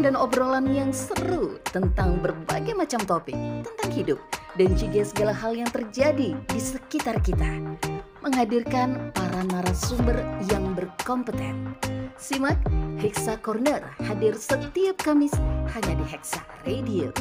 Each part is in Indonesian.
Dan obrolan yang seru tentang berbagai macam topik tentang hidup dan juga segala hal yang terjadi di sekitar kita. Menghadirkan para narasumber yang berkompeten. Simak Hexa Corner hadir setiap Kamis hanya di Hexa Radio.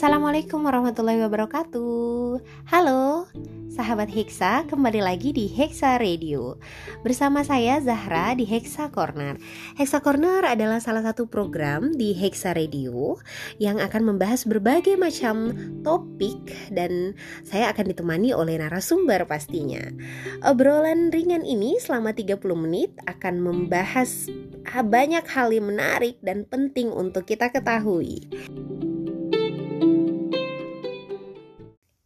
Assalamualaikum warahmatullahi wabarakatuh. Halo, sahabat Hexa kembali lagi di Hexa Radio. Bersama saya Zahra di Hexa Corner. Hexa Corner adalah salah satu program di Hexa Radio Yang akan membahas berbagai macam topik Dan saya akan ditemani oleh narasumber pastinya. Obrolan ringan ini selama 30 menit akan membahas banyak hal yang menarik dan penting untuk kita ketahui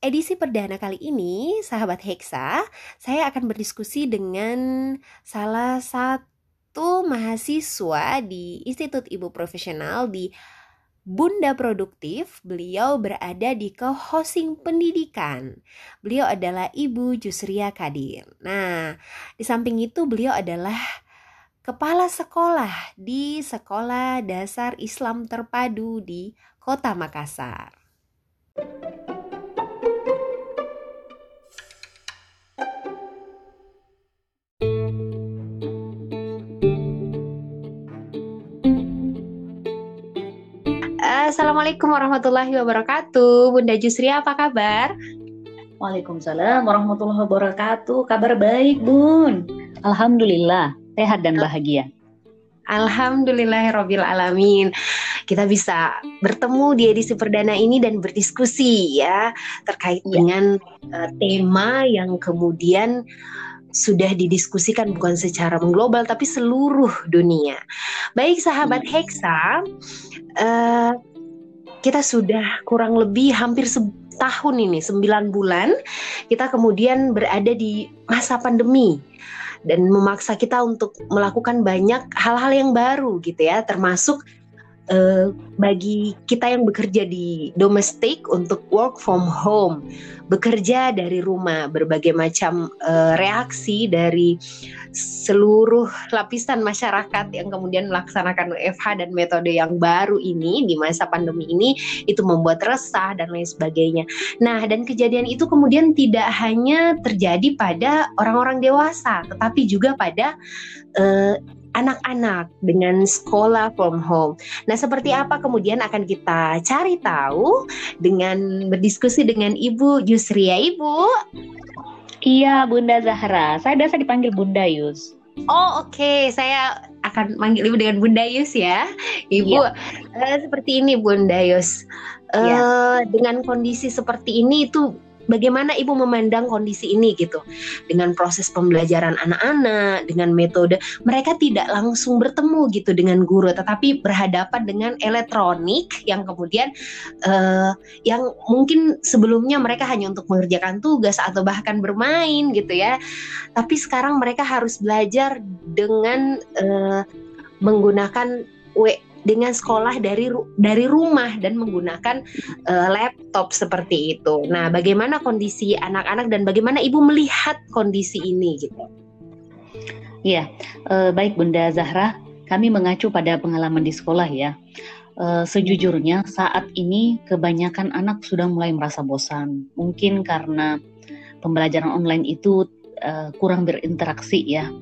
Edisi perdana kali ini, sahabat Hexa, saya akan berdiskusi dengan salah satu mahasiswa di Institut Ibu Profesional di Bunda Produktif. Beliau berada di co-hosting pendidikan. Beliau adalah Ibu Jusria Kadir. Nah, di samping itu beliau adalah kepala sekolah di Sekolah Dasar Islam Terpadu di Kota Makassar. Assalamualaikum warahmatullahi wabarakatuh. Bunda Jusri apa kabar? Waalaikumsalam warahmatullahi wabarakatuh. Kabar baik, Bun. Alhamdulillah, sehat dan bahagia. Alhamdulillahirabbil alamin. Kita bisa bertemu di edisi perdana ini dan berdiskusi ya terkait ya. dengan uh, tema yang kemudian sudah didiskusikan bukan secara mengglobal tapi seluruh dunia. Baik sahabat iya. Hexa, uh, kita sudah kurang lebih hampir setahun ini, sembilan bulan, kita kemudian berada di masa pandemi. Dan memaksa kita untuk melakukan banyak hal-hal yang baru gitu ya, termasuk uh, bagi kita yang bekerja di domestik untuk work from home, bekerja dari rumah, berbagai macam uh, reaksi dari seluruh lapisan masyarakat yang kemudian melaksanakan WFH dan metode yang baru ini di masa pandemi ini itu membuat resah dan lain sebagainya. Nah, dan kejadian itu kemudian tidak hanya terjadi pada orang-orang dewasa, tetapi juga pada uh, anak-anak dengan sekolah from home. Nah, seperti apa kemudian akan kita cari tahu dengan berdiskusi dengan Ibu Yusria, Ibu. Iya, Bunda Zahra. Saya biasa dipanggil Bunda Yus. Oh, oke. Okay. Saya akan manggil Ibu dengan Bunda Yus ya. Ibu, ya. Uh, seperti ini Bunda Yus. Uh, ya. Dengan kondisi seperti ini itu bagaimana ibu memandang kondisi ini gitu. Dengan proses pembelajaran anak-anak dengan metode mereka tidak langsung bertemu gitu dengan guru tetapi berhadapan dengan elektronik yang kemudian uh, yang mungkin sebelumnya mereka hanya untuk mengerjakan tugas atau bahkan bermain gitu ya. Tapi sekarang mereka harus belajar dengan uh, menggunakan dengan sekolah dari dari rumah dan menggunakan uh, laptop seperti itu. Nah, bagaimana kondisi anak-anak dan bagaimana ibu melihat kondisi ini gitu? Iya, uh, baik Bunda Zahra, kami mengacu pada pengalaman di sekolah ya. Uh, sejujurnya saat ini kebanyakan anak sudah mulai merasa bosan. Mungkin karena pembelajaran online itu uh, kurang berinteraksi ya.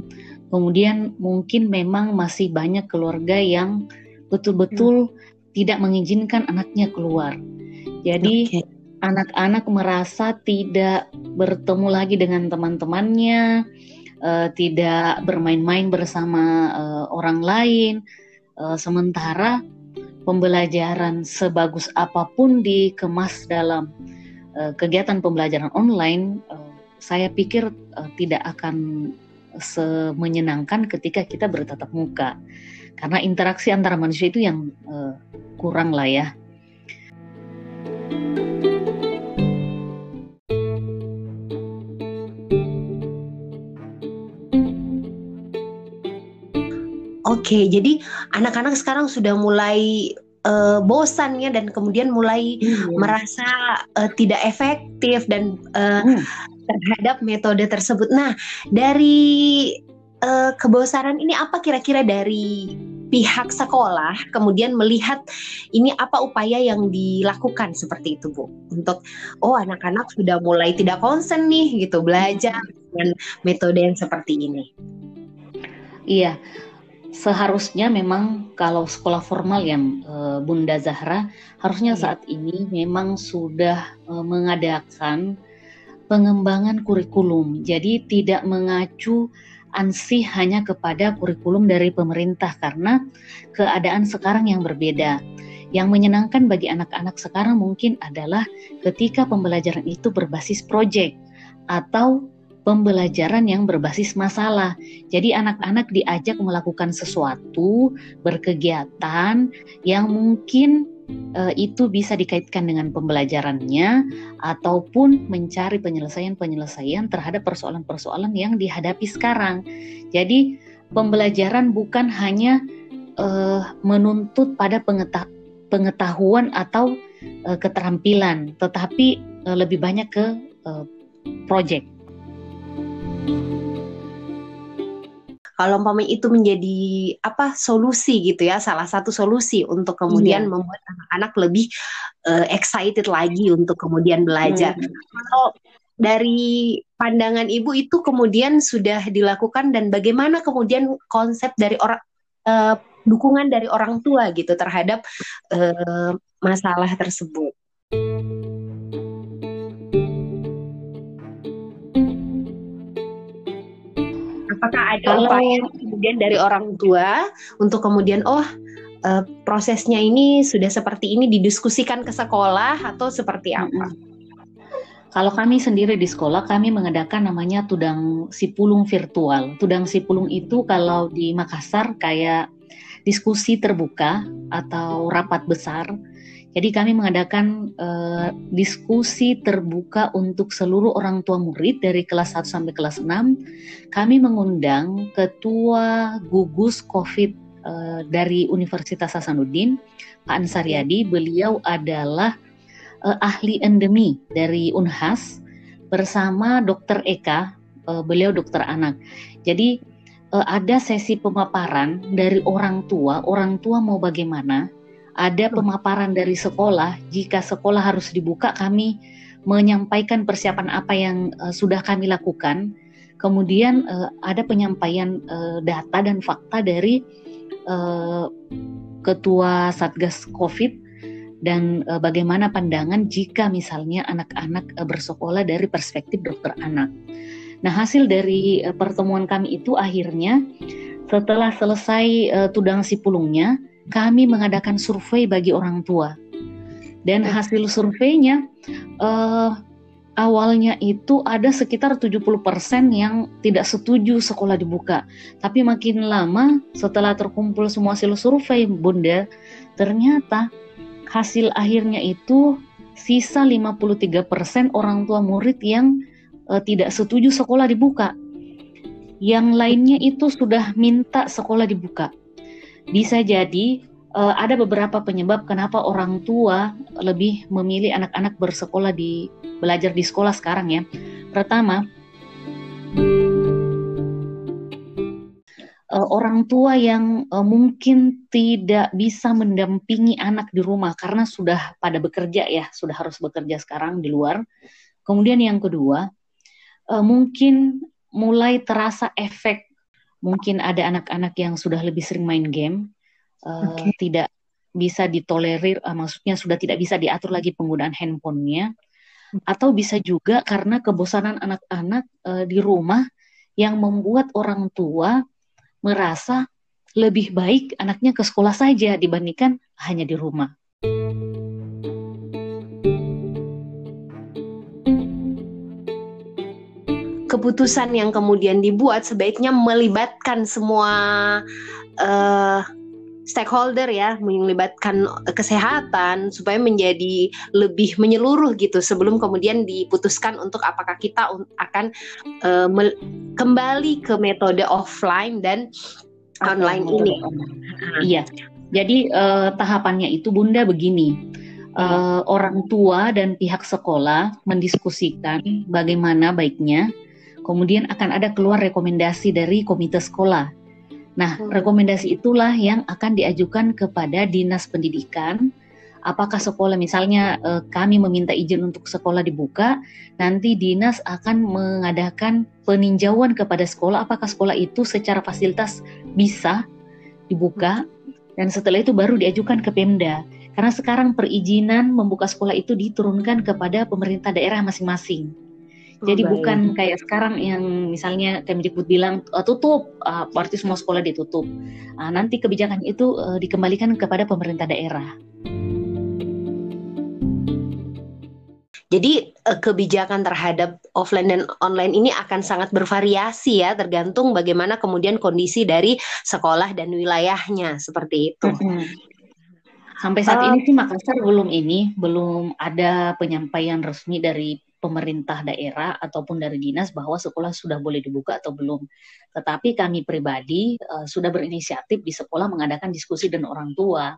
Kemudian mungkin memang masih banyak keluarga yang betul-betul hmm. tidak mengizinkan anaknya keluar. Jadi anak-anak merasa tidak bertemu lagi dengan teman-temannya, uh, tidak bermain-main bersama uh, orang lain. Uh, sementara pembelajaran sebagus apa pun dikemas dalam uh, kegiatan pembelajaran online, uh, saya pikir uh, tidak akan semenyenangkan ketika kita bertatap muka, karena interaksi antara manusia itu yang uh, kurang lah ya. Oke, jadi anak-anak sekarang sudah mulai uh, bosan ya dan kemudian mulai iya. merasa uh, tidak efektif dan uh, hmm. terhadap metode tersebut. Nah, dari uh, kebosanan ini apa kira-kira dari pihak sekolah kemudian melihat ini apa upaya yang dilakukan seperti itu Bu untuk oh anak-anak sudah mulai tidak konsen nih gitu belajar dengan metode yang seperti ini. Iya, seharusnya memang kalau sekolah formal yang uh, Bunda Zahra harusnya iya. saat ini memang sudah uh, mengadakan pengembangan kurikulum. Jadi tidak mengacu ansih hanya kepada kurikulum dari pemerintah karena keadaan sekarang yang berbeda. Yang menyenangkan bagi anak-anak sekarang mungkin adalah ketika pembelajaran itu berbasis proyek atau pembelajaran yang berbasis masalah. Jadi anak-anak diajak melakukan sesuatu, berkegiatan yang mungkin uh, itu bisa dikaitkan dengan pembelajarannya ataupun mencari penyelesaian-penyelesaian terhadap persoalan-persoalan yang dihadapi sekarang. Jadi pembelajaran bukan hanya uh, menuntut pada pengeta pengetahuan atau uh, keterampilan, tetapi uh, lebih banyak ke uh, project. Kalau umpamanya itu menjadi apa solusi gitu ya salah satu solusi untuk kemudian yeah. membuat anak-anak lebih uh, excited lagi untuk kemudian belajar. Hmm. Kalau dari pandangan ibu itu kemudian sudah dilakukan dan bagaimana kemudian konsep dari orang uh, dukungan dari orang tua gitu terhadap uh, masalah tersebut. Apakah ada Kalau... upaya kemudian dari orang tua untuk kemudian oh uh, prosesnya ini sudah seperti ini didiskusikan ke sekolah atau seperti apa? Kalau kami sendiri di sekolah, kami mengadakan namanya tudang sipulung virtual. Tudang sipulung itu kalau di Makassar kayak diskusi terbuka atau rapat besar jadi kami mengadakan uh, diskusi terbuka untuk seluruh orang tua murid dari kelas 1 sampai kelas 6. Kami mengundang ketua gugus COVID uh, dari Universitas Hasanuddin, Pak Ansariadi. Beliau adalah uh, ahli endemi dari Unhas bersama Dr. Eka, uh, beliau dokter anak. Jadi ada sesi pemaparan dari orang tua, orang tua mau bagaimana ada pemaparan dari sekolah. Jika sekolah harus dibuka, kami menyampaikan persiapan apa yang uh, sudah kami lakukan. Kemudian uh, ada penyampaian uh, data dan fakta dari uh, ketua Satgas Covid dan uh, bagaimana pandangan jika misalnya anak-anak uh, bersekolah dari perspektif dokter anak. Nah, hasil dari uh, pertemuan kami itu akhirnya setelah selesai uh, tudang sipulungnya, kami mengadakan survei bagi orang tua. Dan hasil surveinya uh, awalnya itu ada sekitar 70% yang tidak setuju sekolah dibuka. Tapi makin lama setelah terkumpul semua hasil survei Bunda, ternyata hasil akhirnya itu sisa 53% orang tua murid yang uh, tidak setuju sekolah dibuka. Yang lainnya itu sudah minta sekolah dibuka. Bisa jadi uh, ada beberapa penyebab kenapa orang tua lebih memilih anak-anak bersekolah di belajar di sekolah sekarang ya. Pertama, uh, orang tua yang uh, mungkin tidak bisa mendampingi anak di rumah karena sudah pada bekerja ya, sudah harus bekerja sekarang di luar. Kemudian yang kedua, uh, mungkin mulai terasa efek mungkin ada anak-anak yang sudah lebih sering main game, uh, okay. tidak bisa ditolerir, uh, maksudnya sudah tidak bisa diatur lagi penggunaan handphonenya, atau bisa juga karena kebosanan anak-anak uh, di rumah yang membuat orang tua merasa lebih baik anaknya ke sekolah saja dibandingkan hanya di rumah. Keputusan yang kemudian dibuat sebaiknya melibatkan semua uh, stakeholder ya, melibatkan kesehatan supaya menjadi lebih menyeluruh gitu sebelum kemudian diputuskan untuk apakah kita akan uh, kembali ke metode offline dan online ini. Iya. Jadi uh, tahapannya itu Bunda begini. Uh, orang tua dan pihak sekolah mendiskusikan bagaimana baiknya. Kemudian akan ada keluar rekomendasi dari komite sekolah. Nah, hmm. rekomendasi itulah yang akan diajukan kepada dinas pendidikan. Apakah sekolah misalnya eh, kami meminta izin untuk sekolah dibuka, nanti dinas akan mengadakan peninjauan kepada sekolah apakah sekolah itu secara fasilitas bisa dibuka dan setelah itu baru diajukan ke Pemda. Karena sekarang perizinan membuka sekolah itu diturunkan kepada pemerintah daerah masing-masing. Oh, Jadi baik. bukan kayak sekarang yang misalnya Kemdikbud bilang uh, tutup, uh, berarti semua sekolah ditutup. Uh, nanti kebijakan itu uh, dikembalikan kepada pemerintah daerah. Jadi kebijakan terhadap offline dan online ini akan sangat bervariasi ya, tergantung bagaimana kemudian kondisi dari sekolah dan wilayahnya seperti itu. Sampai saat uh, ini sih Makassar belum ini, belum ada penyampaian resmi dari pemerintah daerah ataupun dari dinas bahwa sekolah sudah boleh dibuka atau belum. Tetapi kami pribadi uh, sudah berinisiatif di sekolah mengadakan diskusi dengan orang tua.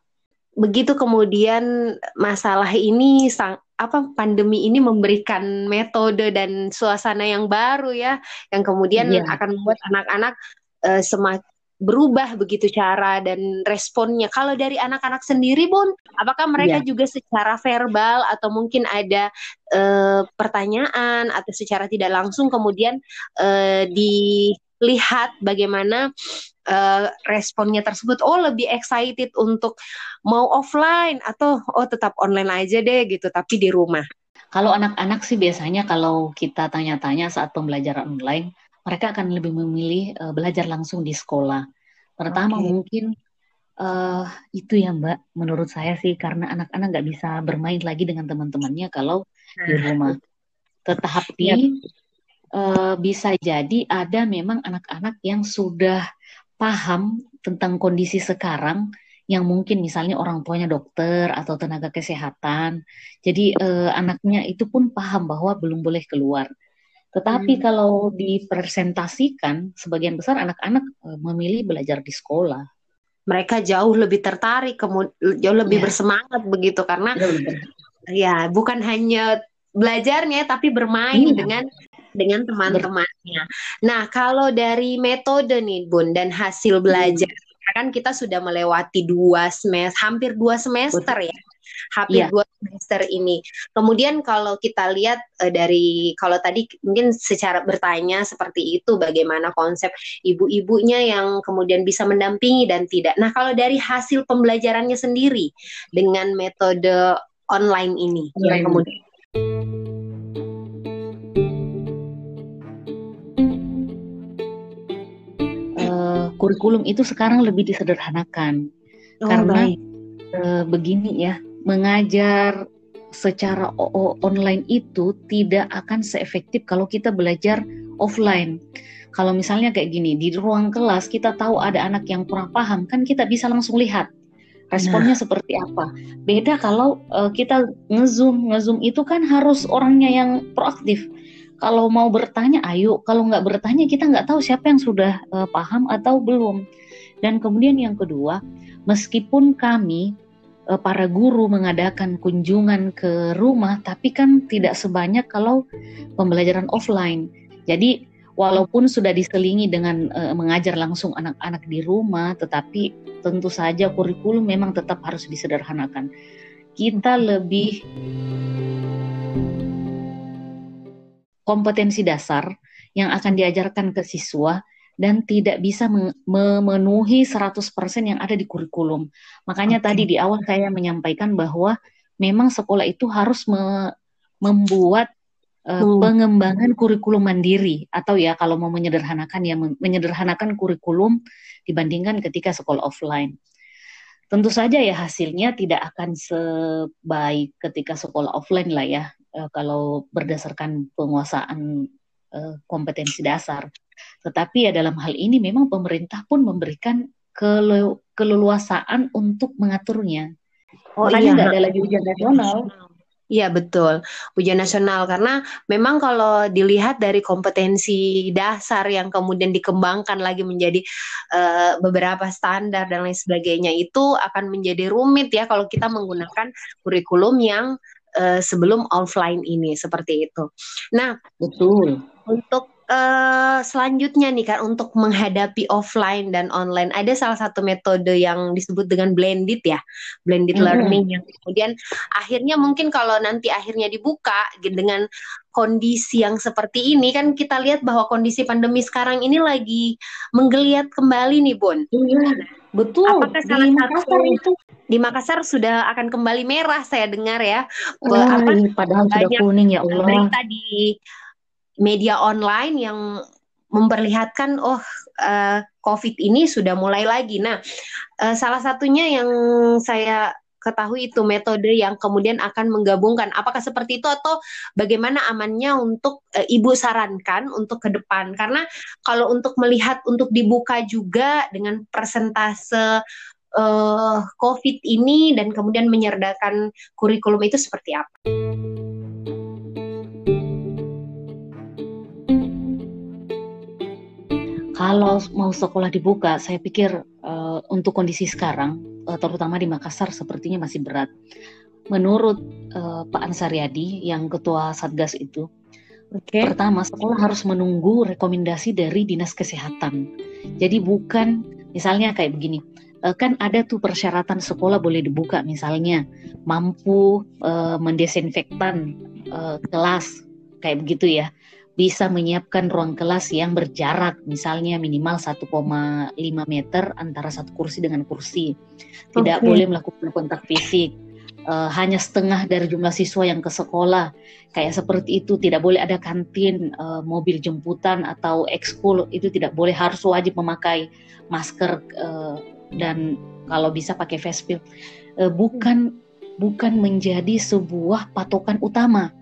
Begitu kemudian masalah ini sang apa pandemi ini memberikan metode dan suasana yang baru ya yang kemudian yeah. akan membuat anak-anak uh, semakin berubah begitu cara dan responnya. Kalau dari anak-anak sendiri, Bun, apakah mereka yeah. juga secara verbal atau mungkin ada uh, pertanyaan atau secara tidak langsung kemudian uh, dilihat bagaimana uh, responnya tersebut? Oh, lebih excited untuk mau offline atau oh tetap online aja deh gitu tapi di rumah. Kalau anak-anak sih biasanya kalau kita tanya-tanya saat pembelajaran online, mereka akan lebih memilih uh, belajar langsung di sekolah. Pertama okay. mungkin uh, itu ya Mbak, menurut saya sih karena anak-anak nggak bisa bermain lagi dengan teman-temannya kalau di nah. rumah. Tetapi yep. uh, bisa jadi ada memang anak-anak yang sudah paham tentang kondisi sekarang yang mungkin misalnya orang tuanya dokter atau tenaga kesehatan. Jadi eh, anaknya itu pun paham bahwa belum boleh keluar. Tetapi hmm. kalau dipresentasikan, sebagian besar anak-anak eh, memilih belajar di sekolah. Mereka jauh lebih tertarik, jauh lebih ya. bersemangat begitu karena ya bukan hanya belajarnya tapi bermain hmm. dengan dengan teman-temannya. Nah, kalau dari metode nih Bun dan hasil belajar hmm kan kita sudah melewati dua semester, hampir dua semester ya, hampir yeah. dua semester ini. Kemudian kalau kita lihat uh, dari kalau tadi mungkin secara bertanya seperti itu, bagaimana konsep ibu-ibunya yang kemudian bisa mendampingi dan tidak. Nah kalau dari hasil pembelajarannya sendiri dengan metode online ini, yeah. yang kemudian kurikulum itu sekarang lebih disederhanakan oh, karena e, begini ya mengajar secara online itu tidak akan seefektif kalau kita belajar offline. Kalau misalnya kayak gini di ruang kelas kita tahu ada anak yang kurang paham kan kita bisa langsung lihat responnya nah. seperti apa. Beda kalau uh, kita ngezoom, ngezoom itu kan harus orangnya yang proaktif kalau mau bertanya ayo kalau nggak bertanya kita nggak tahu siapa yang sudah uh, paham atau belum dan kemudian yang kedua meskipun kami uh, para guru mengadakan kunjungan ke rumah tapi kan tidak sebanyak kalau pembelajaran offline. Jadi walaupun sudah diselingi dengan uh, mengajar langsung anak-anak di rumah tetapi tentu saja kurikulum memang tetap harus disederhanakan. Kita lebih kompetensi dasar yang akan diajarkan ke siswa dan tidak bisa memenuhi 100% yang ada di kurikulum. Makanya okay. tadi di awal saya menyampaikan bahwa memang sekolah itu harus me membuat uh, hmm. pengembangan kurikulum mandiri atau ya kalau mau menyederhanakan ya menyederhanakan kurikulum dibandingkan ketika sekolah offline. Tentu saja ya hasilnya tidak akan sebaik ketika sekolah offline lah ya uh, kalau berdasarkan penguasaan uh, kompetensi dasar. Tetapi ya dalam hal ini memang pemerintah pun memberikan kele keleluasaan untuk mengaturnya. Oh Makanya iya, nggak ada lagi ujian nasional. Iya betul, ujian nasional karena memang kalau dilihat dari kompetensi dasar yang kemudian dikembangkan lagi menjadi uh, beberapa standar dan lain sebagainya itu akan menjadi rumit ya kalau kita menggunakan kurikulum yang uh, sebelum offline ini seperti itu. Nah, betul. Untuk uh, selanjutnya nih kan untuk menghadapi offline dan online ada salah satu metode yang disebut dengan blended ya blended mm-hmm. learning yang kemudian akhirnya mungkin kalau nanti akhirnya dibuka dengan kondisi yang seperti ini kan kita lihat bahwa kondisi pandemi sekarang ini lagi menggeliat kembali nih Bon. Iya, betul. Apakah salah di Makassar itu di Makassar sudah akan kembali merah saya dengar ya. Oh, apa, padahal sudah kuning ya Allah. Berita di media online yang memperlihatkan oh uh, COVID ini sudah mulai lagi. Nah, uh, salah satunya yang saya ketahui itu metode yang kemudian akan menggabungkan. Apakah seperti itu atau bagaimana amannya untuk e, ibu sarankan untuk ke depan? Karena kalau untuk melihat untuk dibuka juga dengan persentase uh, COVID ini dan kemudian menyerdakan kurikulum itu seperti apa? Kalau mau sekolah dibuka, saya pikir uh, untuk kondisi sekarang, uh, terutama di Makassar, sepertinya masih berat. Menurut uh, Pak Ansariadi, yang ketua Satgas itu, okay. pertama sekolah harus menunggu rekomendasi dari dinas kesehatan. Jadi bukan, misalnya kayak begini, uh, kan ada tuh persyaratan sekolah boleh dibuka, misalnya mampu uh, mendesinfektan uh, kelas, kayak begitu ya bisa menyiapkan ruang kelas yang berjarak, misalnya minimal 1,5 meter antara satu kursi dengan kursi. Tidak okay. boleh melakukan kontak fisik. Uh, hanya setengah dari jumlah siswa yang ke sekolah, kayak seperti itu. Tidak boleh ada kantin, uh, mobil jemputan atau ekskul itu tidak boleh. Harus wajib memakai masker uh, dan kalau bisa pakai face shield. Uh, bukan bukan menjadi sebuah patokan utama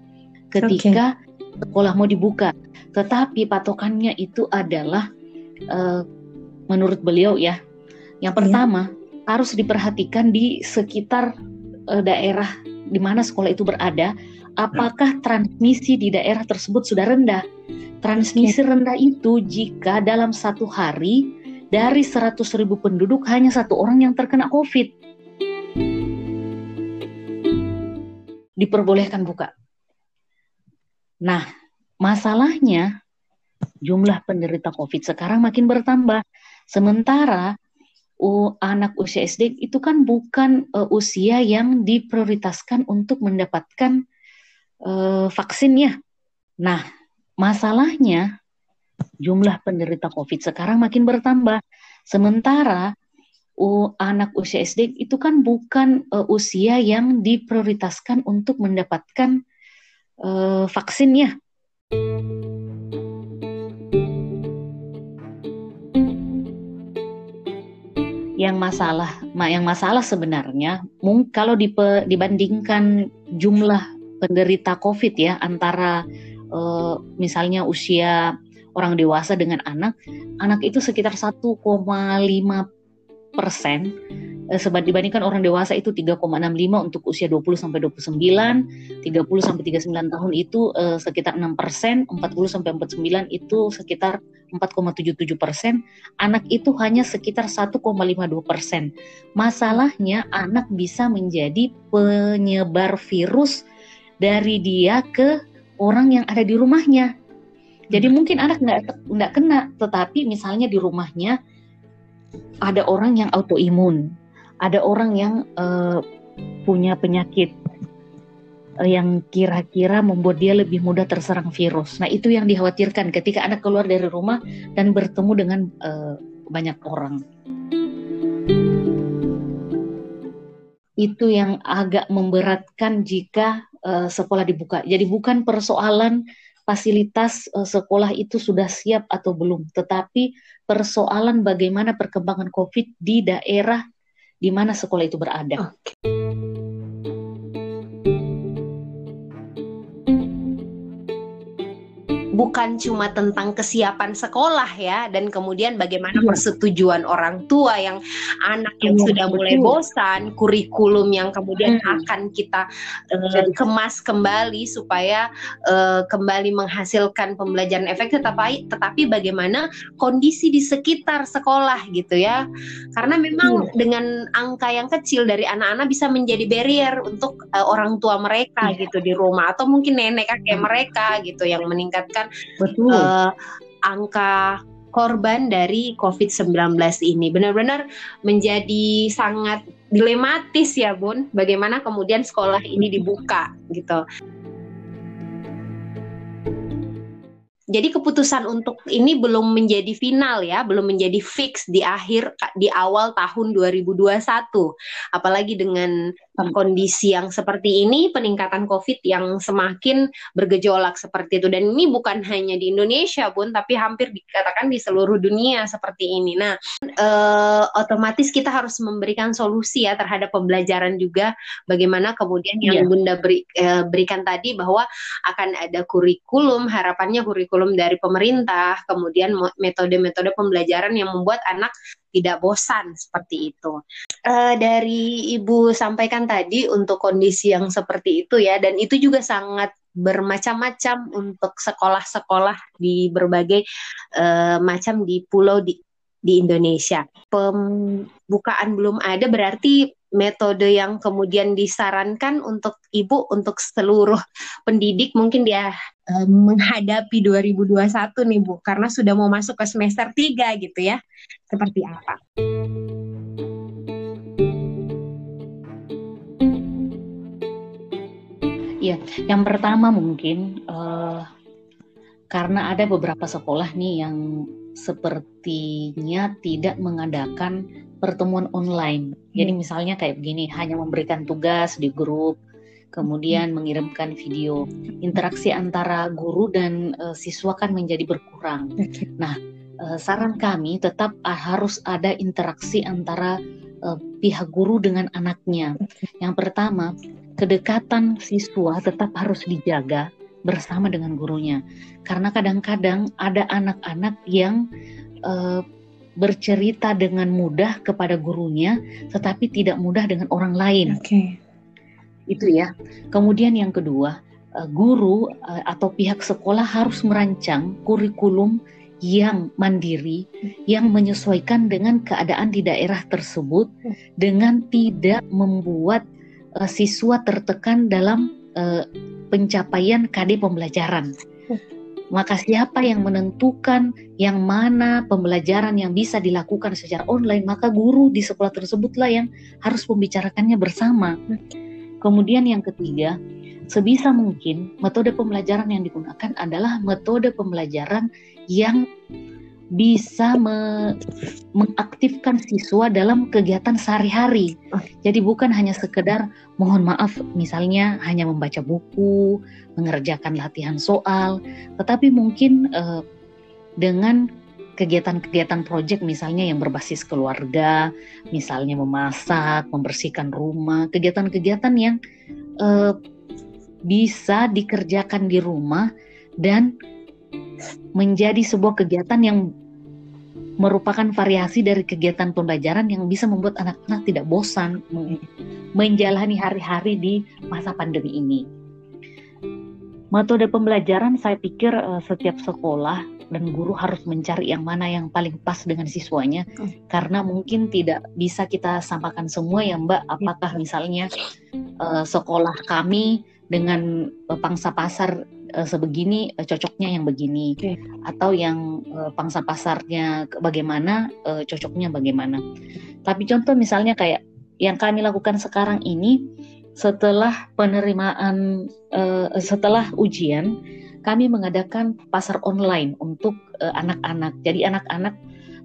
ketika okay sekolah mau dibuka. Tetapi patokannya itu adalah uh, menurut beliau ya, yang pertama ya. harus diperhatikan di sekitar uh, daerah di mana sekolah itu berada, apakah transmisi di daerah tersebut sudah rendah. Transmisi okay. rendah itu jika dalam satu hari dari 100 ribu penduduk hanya satu orang yang terkena COVID. Diperbolehkan buka. Nah, masalahnya jumlah penderita COVID sekarang makin bertambah. Sementara uh, anak usia SD itu kan bukan uh, usia yang diprioritaskan untuk mendapatkan uh, vaksinnya. Nah, masalahnya jumlah penderita COVID sekarang makin bertambah. Sementara uh, anak usia SD itu kan bukan uh, usia yang diprioritaskan untuk mendapatkan uh, vaksinnya. Yang masalah, yang masalah sebenarnya, kalau dibandingkan jumlah penderita COVID ya antara uh, misalnya usia orang dewasa dengan anak, anak itu sekitar 1,5 persen dibandingkan orang dewasa itu 3,65 untuk usia 20 sampai 29, 30 sampai 39 tahun itu eh, sekitar 6 persen, 40 sampai 49 itu sekitar 4,77 persen, anak itu hanya sekitar 1,52 persen. Masalahnya anak bisa menjadi penyebar virus dari dia ke orang yang ada di rumahnya. Jadi hmm. mungkin anak nggak nggak kena, tetapi misalnya di rumahnya ada orang yang autoimun, ada orang yang uh, punya penyakit uh, yang kira-kira membuat dia lebih mudah terserang virus. Nah, itu yang dikhawatirkan ketika anak keluar dari rumah dan bertemu dengan uh, banyak orang. Itu yang agak memberatkan jika uh, sekolah dibuka. Jadi bukan persoalan fasilitas uh, sekolah itu sudah siap atau belum, tetapi persoalan bagaimana perkembangan COVID di daerah di mana sekolah itu berada. Okay. Bukan cuma tentang kesiapan sekolah ya dan kemudian bagaimana ya. persetujuan orang tua yang anak yang ya, sudah mulai bosan kurikulum yang kemudian hmm. akan kita uh, kemas kembali supaya uh, kembali menghasilkan pembelajaran efektif tetapi tetapi bagaimana kondisi di sekitar sekolah gitu ya karena memang hmm. dengan angka yang kecil dari anak-anak bisa menjadi barrier untuk uh, orang tua mereka gitu di rumah atau mungkin nenek kakek mereka gitu yang meningkatkan Betul. Uh, angka korban dari COVID-19 ini. Benar-benar menjadi sangat dilematis ya, Bun. Bagaimana kemudian sekolah ini dibuka gitu. Jadi keputusan untuk ini belum menjadi final ya, belum menjadi fix di akhir di awal tahun 2021. Apalagi dengan kondisi yang seperti ini, peningkatan COVID yang semakin bergejolak seperti itu. Dan ini bukan hanya di Indonesia, pun, tapi hampir dikatakan di seluruh dunia seperti ini. Nah, eh, otomatis kita harus memberikan solusi ya terhadap pembelajaran juga. Bagaimana kemudian yang yeah. Bunda beri, eh, berikan tadi bahwa akan ada kurikulum, harapannya kurikulum dari pemerintah, kemudian metode-metode pembelajaran yang membuat anak tidak bosan seperti itu. Uh, dari Ibu sampaikan tadi untuk kondisi yang seperti itu ya, dan itu juga sangat bermacam-macam untuk sekolah-sekolah di berbagai uh, macam di pulau di di Indonesia. Pembukaan belum ada berarti metode yang kemudian disarankan untuk ibu untuk seluruh pendidik mungkin dia uh, menghadapi 2021 nih Bu karena sudah mau masuk ke semester 3 gitu ya. Seperti apa? Ya, yang pertama mungkin uh, karena ada beberapa sekolah nih yang sepertinya tidak mengadakan pertemuan online. Jadi hmm. misalnya kayak begini, hanya memberikan tugas di grup, kemudian hmm. mengirimkan video. Interaksi antara guru dan uh, siswa kan menjadi berkurang. Nah, uh, saran kami tetap harus ada interaksi antara uh, pihak guru dengan anaknya. Yang pertama, kedekatan siswa tetap harus dijaga bersama dengan gurunya. Karena kadang-kadang ada anak-anak yang uh, bercerita dengan mudah kepada gurunya, tetapi tidak mudah dengan orang lain. Okay. Itu ya. Kemudian yang kedua, uh, guru uh, atau pihak sekolah harus merancang kurikulum yang mandiri, yang menyesuaikan dengan keadaan di daerah tersebut, dengan tidak membuat uh, siswa tertekan dalam uh, pencapaian KD pembelajaran. Maka siapa yang menentukan yang mana pembelajaran yang bisa dilakukan secara online, maka guru di sekolah tersebutlah yang harus membicarakannya bersama. Kemudian yang ketiga, sebisa mungkin metode pembelajaran yang digunakan adalah metode pembelajaran yang bisa me mengaktifkan siswa dalam kegiatan sehari-hari. Jadi bukan hanya sekedar mohon maaf misalnya hanya membaca buku, mengerjakan latihan soal, tetapi mungkin uh, dengan kegiatan-kegiatan proyek misalnya yang berbasis keluarga, misalnya memasak, membersihkan rumah, kegiatan-kegiatan yang uh, bisa dikerjakan di rumah dan menjadi sebuah kegiatan yang merupakan variasi dari kegiatan pembelajaran yang bisa membuat anak-anak tidak bosan menjalani hari-hari di masa pandemi ini. Metode pembelajaran saya pikir uh, setiap sekolah dan guru harus mencari yang mana yang paling pas dengan siswanya hmm. karena mungkin tidak bisa kita samakan semua ya Mbak apakah misalnya uh, sekolah kami dengan uh, pangsa pasar uh, sebegini uh, cocoknya yang begini okay. atau yang uh, pangsa pasarnya bagaimana uh, cocoknya bagaimana. Tapi contoh misalnya kayak yang kami lakukan sekarang ini setelah penerimaan uh, setelah ujian kami mengadakan pasar online untuk anak-anak. Uh, Jadi anak-anak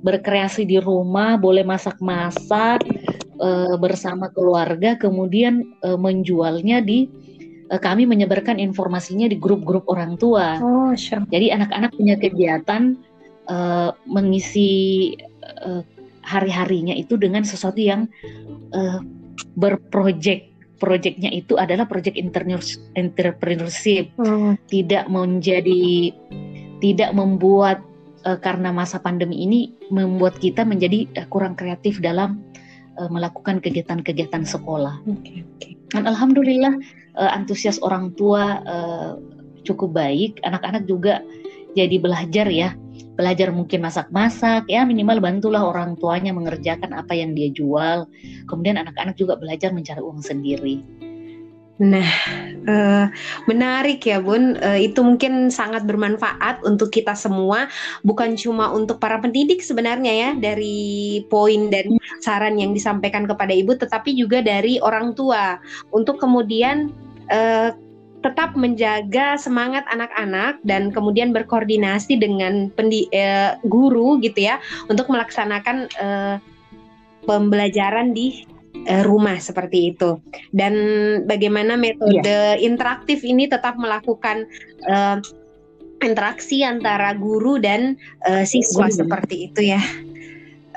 berkreasi di rumah, boleh masak-masak uh, bersama keluarga, kemudian uh, menjualnya di uh, kami menyebarkan informasinya di grup-grup orang tua. Oh, sure. Jadi anak-anak punya kegiatan uh, mengisi uh, hari-harinya itu dengan sesuatu yang uh, berprojek. Proyeknya itu adalah proyek entrepreneurship, hmm. tidak menjadi tidak membuat uh, karena masa pandemi ini membuat kita menjadi uh, kurang kreatif dalam uh, melakukan kegiatan-kegiatan sekolah. Okay, okay. Dan alhamdulillah uh, antusias orang tua uh, cukup baik, anak-anak juga jadi belajar ya. Belajar mungkin masak-masak. Ya minimal bantulah orang tuanya mengerjakan apa yang dia jual. Kemudian anak-anak juga belajar mencari uang sendiri. Nah, uh, menarik ya Bun. Uh, itu mungkin sangat bermanfaat untuk kita semua, bukan cuma untuk para pendidik sebenarnya ya dari poin dan saran yang disampaikan kepada ibu, tetapi juga dari orang tua untuk kemudian uh, tetap menjaga semangat anak-anak dan kemudian berkoordinasi dengan pendi uh, guru gitu ya untuk melaksanakan uh, pembelajaran di uh, rumah seperti itu dan bagaimana metode yeah. interaktif ini tetap melakukan uh, interaksi antara guru dan uh, siswa guru. seperti itu ya.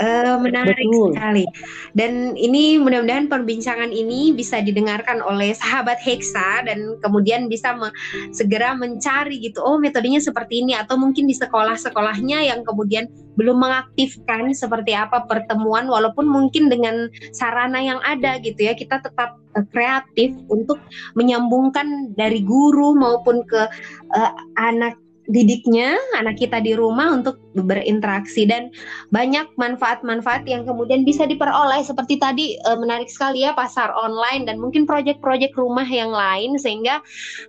Uh, menarik Betul. sekali. Dan ini mudah-mudahan perbincangan ini bisa didengarkan oleh sahabat Hexa dan kemudian bisa me segera mencari gitu. Oh, metodenya seperti ini atau mungkin di sekolah-sekolahnya yang kemudian belum mengaktifkan seperti apa pertemuan walaupun mungkin dengan sarana yang ada gitu ya. Kita tetap uh, kreatif untuk menyambungkan dari guru maupun ke uh, anak didiknya anak kita di rumah untuk berinteraksi. Dan banyak manfaat-manfaat yang kemudian bisa diperoleh. Seperti tadi e, menarik sekali ya pasar online dan mungkin proyek-proyek rumah yang lain. Sehingga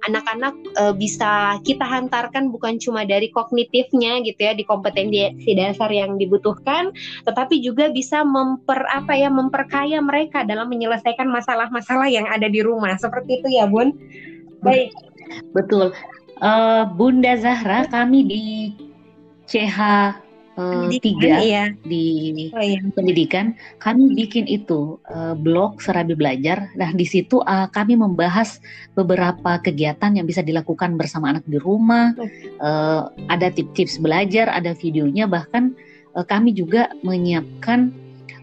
anak-anak e, bisa kita hantarkan bukan cuma dari kognitifnya gitu ya di kompetensi dasar yang dibutuhkan tetapi juga bisa memper apa ya memperkaya mereka dalam menyelesaikan masalah-masalah yang ada di rumah. Seperti itu ya Bun. Baik. Betul uh, Bunda Zahra kami di CH uh, eh, tiga iya. di oh, iya. pendidikan kami bikin itu uh, blog Serabi Belajar. Nah di situ uh, kami membahas beberapa kegiatan yang bisa dilakukan bersama anak di rumah. Uh, ada tips-tips belajar, ada videonya. Bahkan uh, kami juga menyiapkan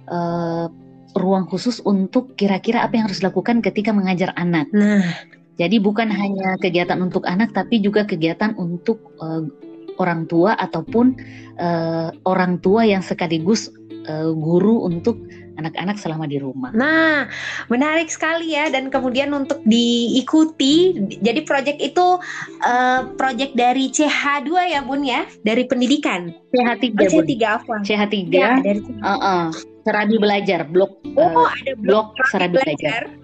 uh, ruang khusus untuk kira-kira apa yang harus dilakukan ketika mengajar anak. Nah jadi bukan hanya kegiatan untuk anak, tapi juga kegiatan untuk uh, orang tua ataupun uh, orang tua yang sekaligus uh, guru untuk anak-anak selama di rumah. Nah, menarik sekali ya dan kemudian untuk diikuti. Jadi proyek itu uh, proyek dari CH2 ya Bun ya, dari pendidikan. CH3 oh, CH3 apa? CH3. Ya, dari Uh -uh. Serabi belajar, blok Oh, uh, ada blok, blok Serabi belajar. belajar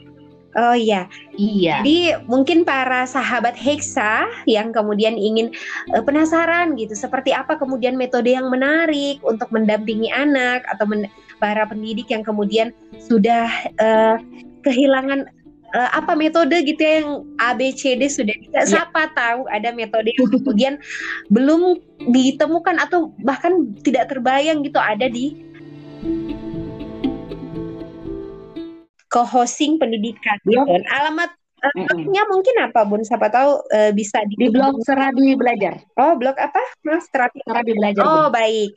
Oh iya. Iya. Jadi mungkin para sahabat Hexa yang kemudian ingin uh, penasaran gitu seperti apa kemudian metode yang menarik untuk mendampingi anak atau men para pendidik yang kemudian sudah uh, kehilangan uh, apa metode gitu ya yang ABCD sudah tidak ya. siapa tahu ada metode yang kemudian belum ditemukan atau bahkan tidak terbayang gitu ada di co-hosting pendidikan. Gitu. Alamat Blognya -hmm. mungkin apa Bun? Siapa tahu uh, bisa di, di blog Serabi Belajar. Oh, blog apa? Mas Terapi Serabi Belajar. Oh, bun. baik.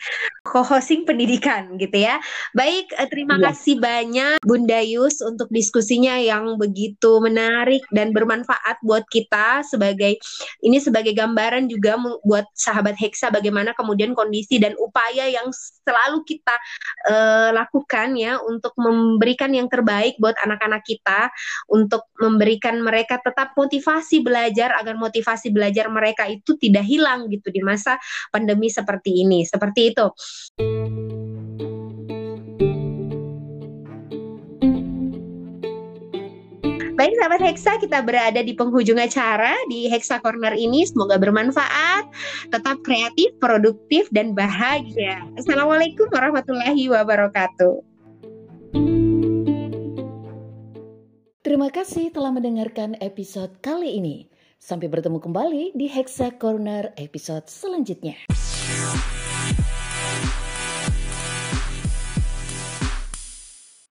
Co-hosting pendidikan gitu ya. Baik, uh, terima iya. kasih banyak Bunda Yus untuk diskusinya yang begitu menarik dan bermanfaat buat kita sebagai ini sebagai gambaran juga buat sahabat Hexa bagaimana kemudian kondisi dan upaya yang selalu kita uh, lakukan ya untuk memberikan yang terbaik buat anak-anak kita untuk mereka tetap motivasi belajar agar motivasi belajar mereka itu tidak hilang gitu di masa pandemi seperti ini. Seperti itu. Baik sahabat Hexa, kita berada di penghujung acara di Hexa Corner ini. Semoga bermanfaat, tetap kreatif, produktif, dan bahagia. Assalamualaikum warahmatullahi wabarakatuh. Terima kasih telah mendengarkan episode kali ini. Sampai bertemu kembali di Hexa Corner episode selanjutnya.